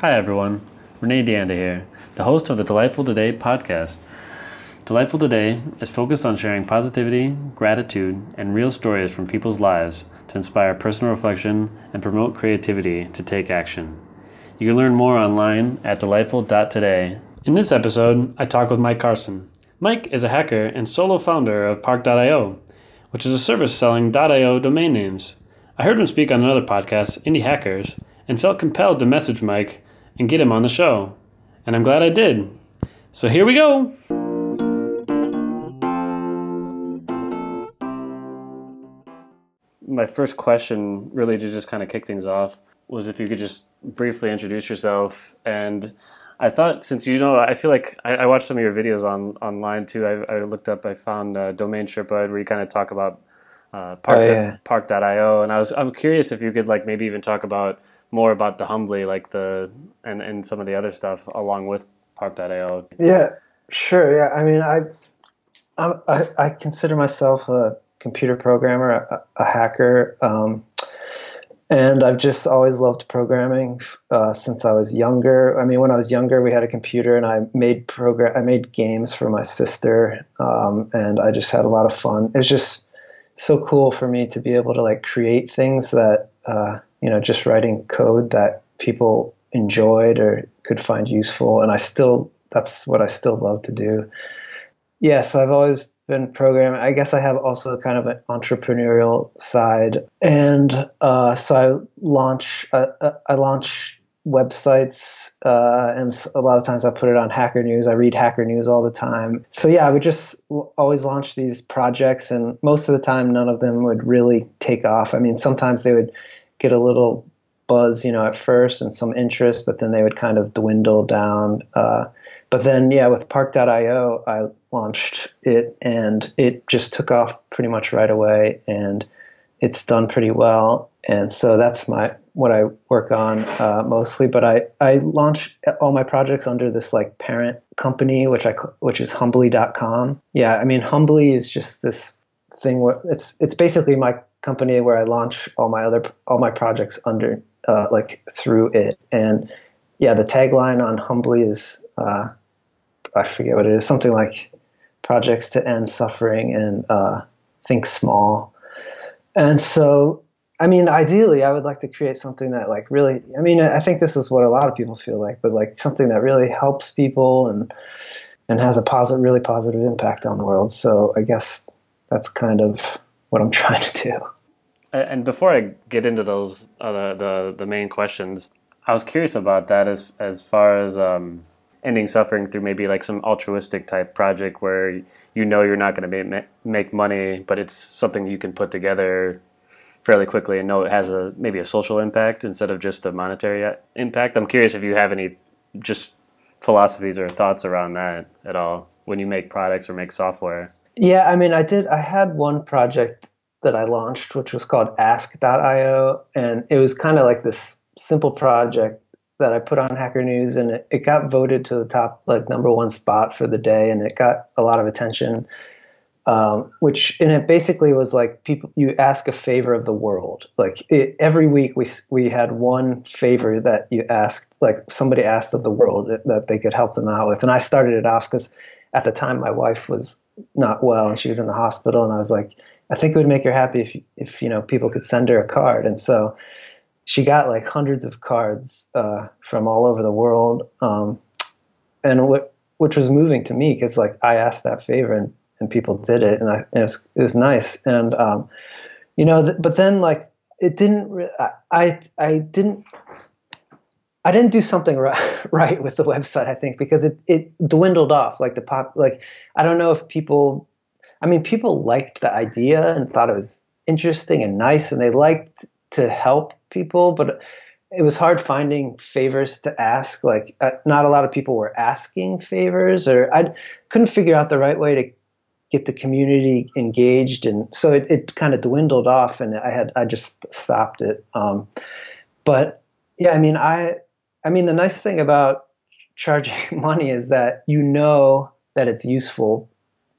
Hi, everyone. Renee Deanda here, the host of the Delightful Today podcast. Delightful Today is focused on sharing positivity, gratitude, and real stories from people's lives to inspire personal reflection and promote creativity to take action. You can learn more online at delightful.today. In this episode, I talk with Mike Carson. Mike is a hacker and solo founder of Park.io, which is a service selling .io domain names. I heard him speak on another podcast, Indie Hackers, and felt compelled to message Mike and get him on the show. And I'm glad I did. So here we go. My first question, really to just kind of kick things off, was if you could just briefly introduce yourself. And I thought, since you know, I feel like I, I watched some of your videos on online too. I, I looked up, I found uh, Domain Sherpa where you kind of talk about uh, Park, oh, yeah. Park.io, and I was I'm curious if you could like maybe even talk about more about the Humbly, like the and and some of the other stuff along with Park.io. Yeah, sure. Yeah, I mean, I I, I consider myself a computer programmer, a, a hacker, um, and I've just always loved programming uh, since I was younger. I mean, when I was younger, we had a computer, and I made program. I made games for my sister, um, and I just had a lot of fun. It was just so cool for me to be able to like create things that. Uh, you know, just writing code that people enjoyed or could find useful. And I still, that's what I still love to do. Yeah, so I've always been programming. I guess I have also kind of an entrepreneurial side, and uh, so I launch uh, uh I launch websites, uh, and a lot of times I put it on Hacker News. I read Hacker News all the time. So yeah, I would just always launch these projects, and most of the time, none of them would really take off. I mean, sometimes they would get a little buzz, you know, at first and some interest, but then they would kind of dwindle down. Uh, but then, yeah, with Park.io, I launched it and it just took off pretty much right away and it's done pretty well. And so that's my what I work on uh, mostly. But I, I launch all my projects under this like parent company, which I which is Humbly.com. Yeah, I mean Humbly is just this thing where it's it's basically my company where I launch all my other all my projects under uh, like through it. And yeah, the tagline on Humbly is uh, I forget what it is, something like projects to end suffering and uh, think small. And so, I mean, ideally, I would like to create something that like really. I mean, I think this is what a lot of people feel like, but like something that really helps people and and has a positive, really positive impact on the world. So I guess that's kind of what I'm trying to do. And before I get into those uh, the, the, the main questions, I was curious about that as as far as um, ending suffering through maybe like some altruistic type project where you know you're not going to make money, but it's something you can put together fairly quickly and know it has a maybe a social impact instead of just a monetary uh, impact. I'm curious if you have any just philosophies or thoughts around that at all when you make products or make software. Yeah, I mean, I did. I had one project that I launched, which was called Ask.io, and it was kind of like this simple project that I put on Hacker News, and it, it got voted to the top like number one spot for the day, and it got a lot of attention. Um, which and it basically was like people you ask a favor of the world. Like it, every week we we had one favor that you asked, like somebody asked of the world that, that they could help them out with, and I started it off because at the time my wife was not well and she was in the hospital, and I was like I think it would make her happy if if you know people could send her a card. And so she got like hundreds of cards uh, from all over the world, um, and what which was moving to me because like I asked that favor and, and people did it, and, I, and it was it was nice. And um, you know, th- but then like it didn't. Re- I I didn't. I didn't do something right, right with the website, I think, because it, it dwindled off. Like the pop, like I don't know if people I mean, people liked the idea and thought it was interesting and nice, and they liked to help people, but it was hard finding favors to ask. Like, uh, not a lot of people were asking favors, or I couldn't figure out the right way to get the community engaged, and so it, it kind of dwindled off, and I had I just stopped it. Um, but yeah, I mean, I I mean, the nice thing about charging money is that you know that it's useful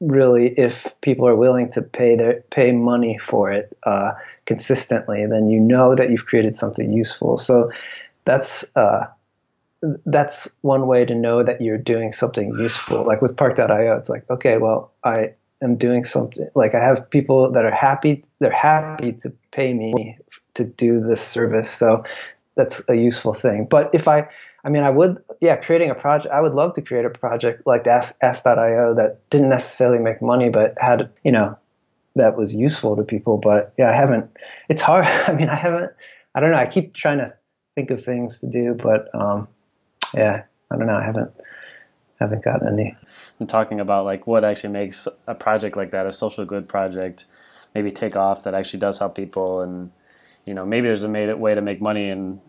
really if people are willing to pay their pay money for it uh, consistently then you know that you've created something useful so that's uh, that's one way to know that you're doing something useful. Like with Park.io, it's like, okay, well, I am doing something. Like I have people that are happy. They're happy to pay me to do this service. So that's a useful thing. But if I, I mean, I would, yeah, creating a project. I would love to create a project like Ask.io that didn't necessarily make money, but had, you know, that was useful to people. But yeah, I haven't. It's hard. I mean, I haven't. I don't know. I keep trying to think of things to do, but um, yeah, I don't know. I haven't haven't gotten any. And talking about like what actually makes a project like that, a social good project, maybe take off that actually does help people, and you know maybe there's a way to make money in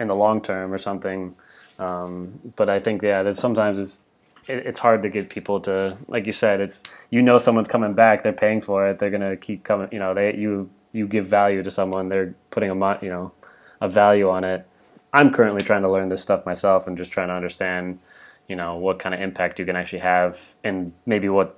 in the long term or something. Um, but I think yeah, that sometimes it's it, it's hard to get people to like you said. It's you know someone's coming back, they're paying for it, they're gonna keep coming. You know they you you give value to someone, they're putting a you know a value on it. I'm currently trying to learn this stuff myself and just trying to understand, you know, what kind of impact you can actually have and maybe what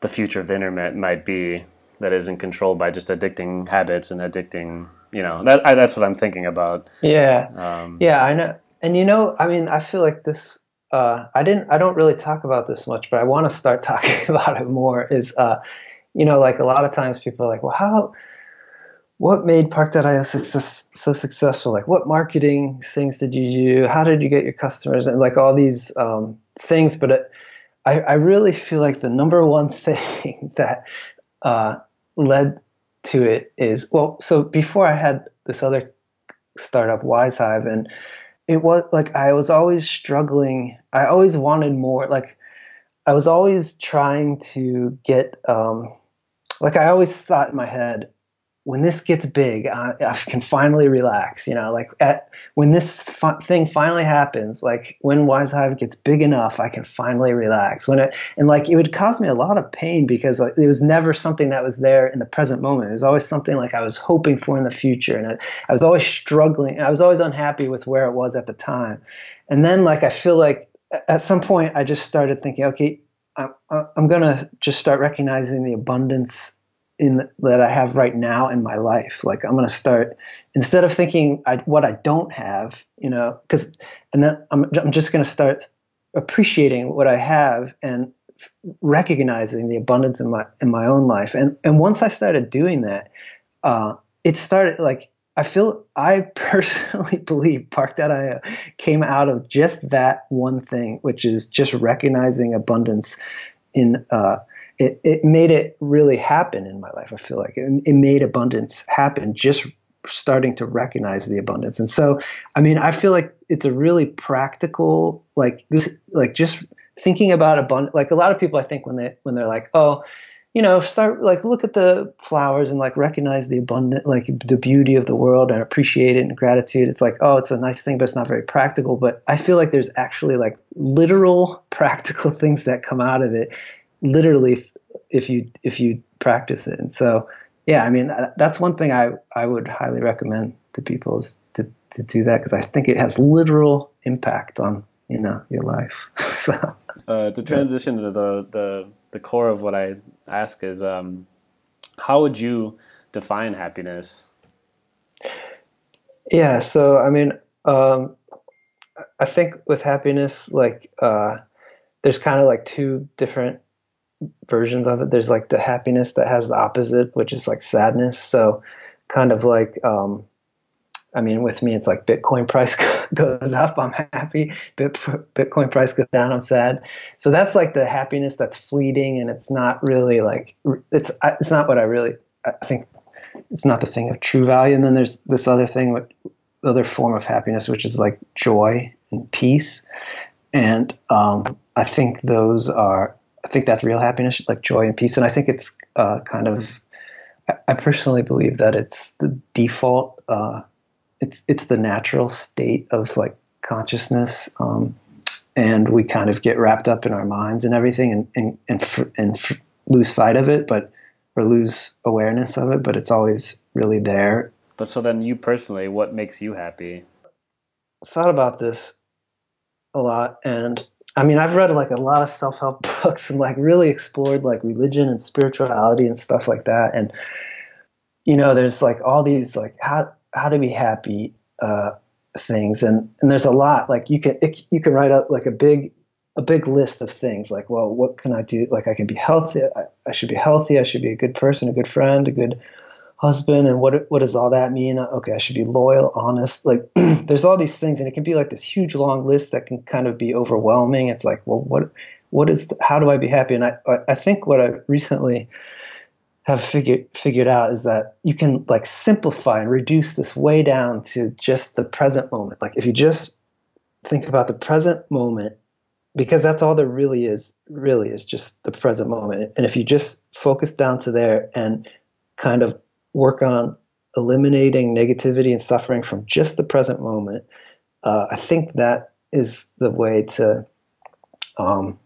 the future of the internet might be that isn't controlled by just addicting habits and addicting, you know, that I, that's what I'm thinking about. Yeah. Um, yeah, I know. And you know, I mean, I feel like this uh, I didn't I don't really talk about this much, but I want to start talking about it more is uh, you know, like a lot of times people are like, well, how what made Park.io success, so successful? Like, what marketing things did you do? How did you get your customers? And like all these um, things. But it, I, I, really feel like the number one thing that uh, led to it is well, so before I had this other startup, WiseHive, and it was like I was always struggling. I always wanted more. Like, I was always trying to get, um, like, I always thought in my head, when this gets big, I, I, can finally relax. You know, like at when this fu- thing finally happens, like when WiseHive gets big enough, I can finally relax. When it and like it would cause me a lot of pain because like, it was never something that was there in the present moment. It was always something like I was hoping for in the future, and I, I was always struggling. I was always unhappy with where it was at the time. And then like I feel like at some point I just started thinking, okay, I'm, I'm gonna just start recognizing the abundance in that I have right now in my life. Like I'm going to start instead of thinking I, what I don't have, you know, because and then I'm I'm just going to start appreciating what I have and recognizing the abundance in my in my own life. And and once I started doing that, uh, it started like I feel I personally believe Park.io came out of just that one thing, which is just recognizing abundance in uh, it, it made it really happen in my life. I feel like it, it made abundance happen just starting to recognize the abundance. And so, I mean, I feel like it's a really practical, like this, like just thinking about abundance. Like a lot of people, I think when they when they're like, oh, you know, start like look at the flowers and like recognize the abundant, like the beauty of the world and appreciate it and gratitude. It's like, oh, it's a nice thing, but it's not very practical. But I feel like there's actually like literal practical things that come out of it literally if you if you practice it. And so, yeah, I mean that's one thing I I would highly recommend to people is to to do that because I think it has literal impact on you know your life. so uh, to transition to the the the core of what I ask is um, how would you define happiness? Yeah, so I mean, um, I think with happiness, like uh, there's kind of like two different versions of it. There's like the happiness that has the opposite, which is like sadness. So kind of like, um, I mean, with me, it's like Bitcoin price goes up, I'm happy. Bitcoin price goes down, I'm sad. So that's like the happiness that's fleeting, and it's not really like it's it's not what I really I think it's not the thing of true value. And then there's this other thing, other form of happiness, which is like joy and peace. And um, I think those are I think that's real happiness, like joy and peace. And I think it's uh, kind of, I personally believe that it's the default, uh, it's it's the natural state of like consciousness, um, and we kind of get wrapped up in our minds and everything, and and and, and lose sight of it, but or lose awareness of it. But it's always really there. But so then, you personally, what makes you happy? I thought about this a lot, and I mean, I've read like a lot of self help books and like really explored like religion and spirituality and stuff like that. And you know, there's like all these like how how to be happy uh, things and and there's a lot like you can it, you can write out like a big a big list of things like well what can i do like i can be healthy I, I should be healthy i should be a good person a good friend a good husband and what what does all that mean? Okay i should be loyal honest. Like there's all these things and it can be like this huge long list that can kind of be overwhelming. It's like well what what is the, how do i be happy? And i i think what i recently have figured figured out is that you can like simplify and reduce this way down to just the present moment. Like if you just think about the present moment because that's all there really is really is just the present moment. And if you just focus down to there and kind of work on eliminating negativity and suffering from just the present moment, uh, I think that is the way to, um,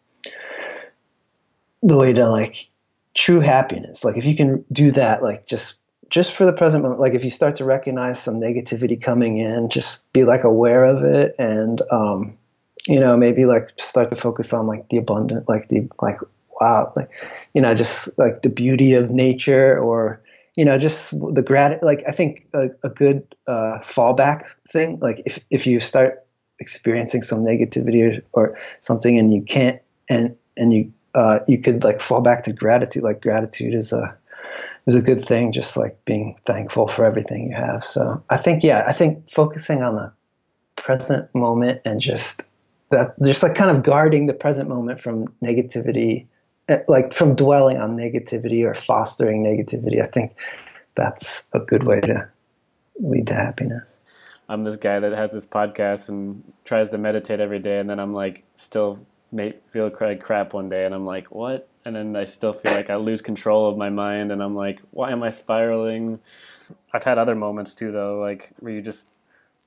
the way to like true happiness. Like if you can do that, like just just for the present moment, like if you start to recognize some negativity coming in, just be like aware of it and um, you know maybe like start to focus on like the abundant, like the like wow, like you know just like the beauty of nature or you know, just the grat. Like I think a, a good uh, fallback thing. Like if if you start experiencing some negativity or, or something, and you can't, and and you uh, you could like fall back to gratitude. Like gratitude is a is a good thing. Just like being thankful for everything you have. So I think yeah, I think focusing on the present moment and just that, just like kind of guarding the present moment from negativity Uh, like from dwelling on negativity or fostering negativity. I think that's a good way to lead to happiness. I'm this guy that has this podcast and tries to meditate every day, and then I'm like still feel like crap one day, and I'm like, what? And then I still feel like I lose control of my mind, and I'm like, why am I spiraling? I've had other moments too, though, like where you just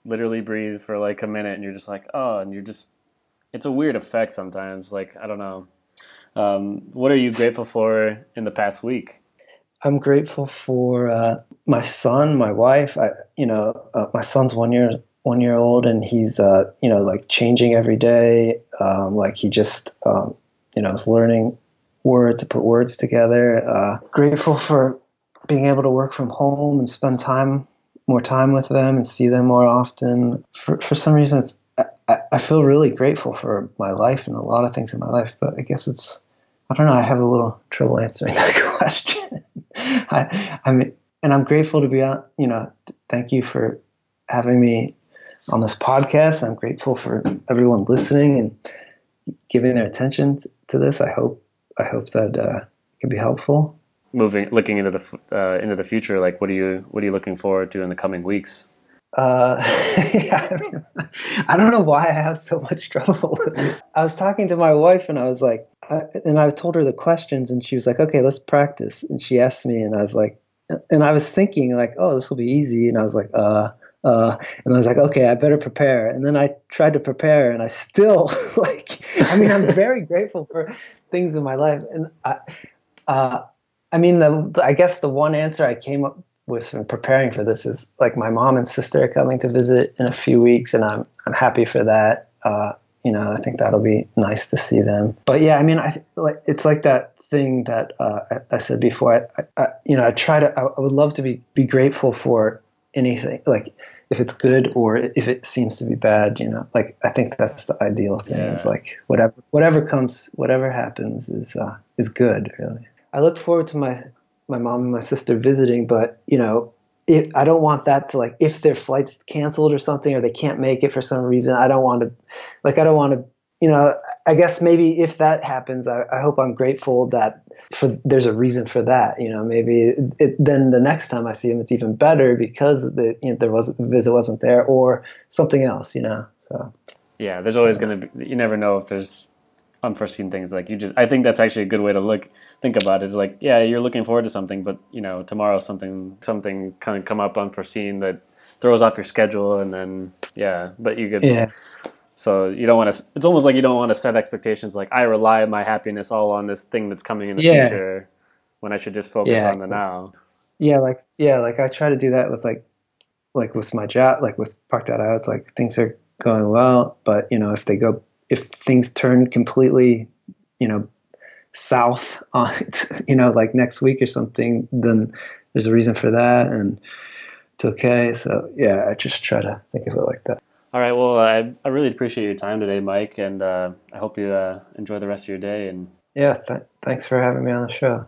literally breathe for like a minute, and you're just like, oh, and you're just. It's a weird effect sometimes. Like I don't know um, what are you grateful for in the past week? I'm grateful for uh, my son, my wife. I, you know, uh, my son's one year one year old, and he's uh, you know like changing every day. Um, like he just um, you know is learning words to put words together. Uh, grateful for being able to work from home and spend time more time with them and see them more often. For for some reason, I, I feel really grateful for my life and a lot of things in my life, but I guess it's I don't know. I have a little trouble answering that question. I, I mean, and I'm grateful to be on. You know, thank you for having me on this podcast. I'm grateful for everyone listening and giving their attention to this. I hope I hope that uh, can be helpful. Moving, looking into the uh, into the future, like what are you what are you looking forward to in the coming weeks? Uh, yeah, I, mean, I don't know why I have so much trouble. I was talking to my wife and I was like, I, and I told her the questions and she was like, okay, let's practice. And she asked me and I was like, and I was thinking like, oh, this will be easy. And I was like, uh, uh, and I was like, okay, I better prepare. And then I tried to prepare and I still like, I mean, I'm very grateful for things in my life. And I, uh, I mean, the, I guess the one answer I came up with in preparing for this is like my mom and sister are coming to visit in a few weeks, and I'm I'm happy for that. Uh, you know, I think that'll be nice to see them. But yeah, I mean, I like it's like that thing that uh, I, I, said before. I, I, you know, I try to. I, would love to be be grateful for anything, like if it's good or if it seems to be bad. You know, like I think that's the ideal thing. Yeah. It's like whatever whatever comes, whatever happens is uh, is good. Really, I look forward to my my mom and my sister visiting, but you know, it, I don't want that to like if their flight's canceled or something or they can't make it for some reason. I don't want to, like, I don't want to. You know, I guess maybe if that happens, I, I hope I'm grateful that for there's a reason for that. You know, maybe it, it, then the next time I see him, it's even better because the you know, there was the visit wasn't there or something else. You know, so yeah, there's always going to be. You never know if there's unforeseen things. Like you just, I think that's actually a good way to look think about. Is like, yeah, you're looking forward to something, but you know, tomorrow something something kind of come up unforeseen that throws off your schedule, and then yeah, but you get yeah. So you don't want to. It's almost like you don't want to set expectations. Like I rely my happiness all on this thing that's coming in the yeah. future, when I should just focus yeah, on the now. Yeah, like yeah, like I try to do that with like, like with my job, like with Park.io. It's like things are going well, but you know, if they go if things turn completely, you know, south on, you know, like next week or something, then there's a reason for that, and it's okay. So yeah, I just try to think of it like that. All right. Well, I, I really appreciate your time today, Mike, and uh, I hope you uh, enjoy the rest of your day. And yeah, th- thanks for having me on the show.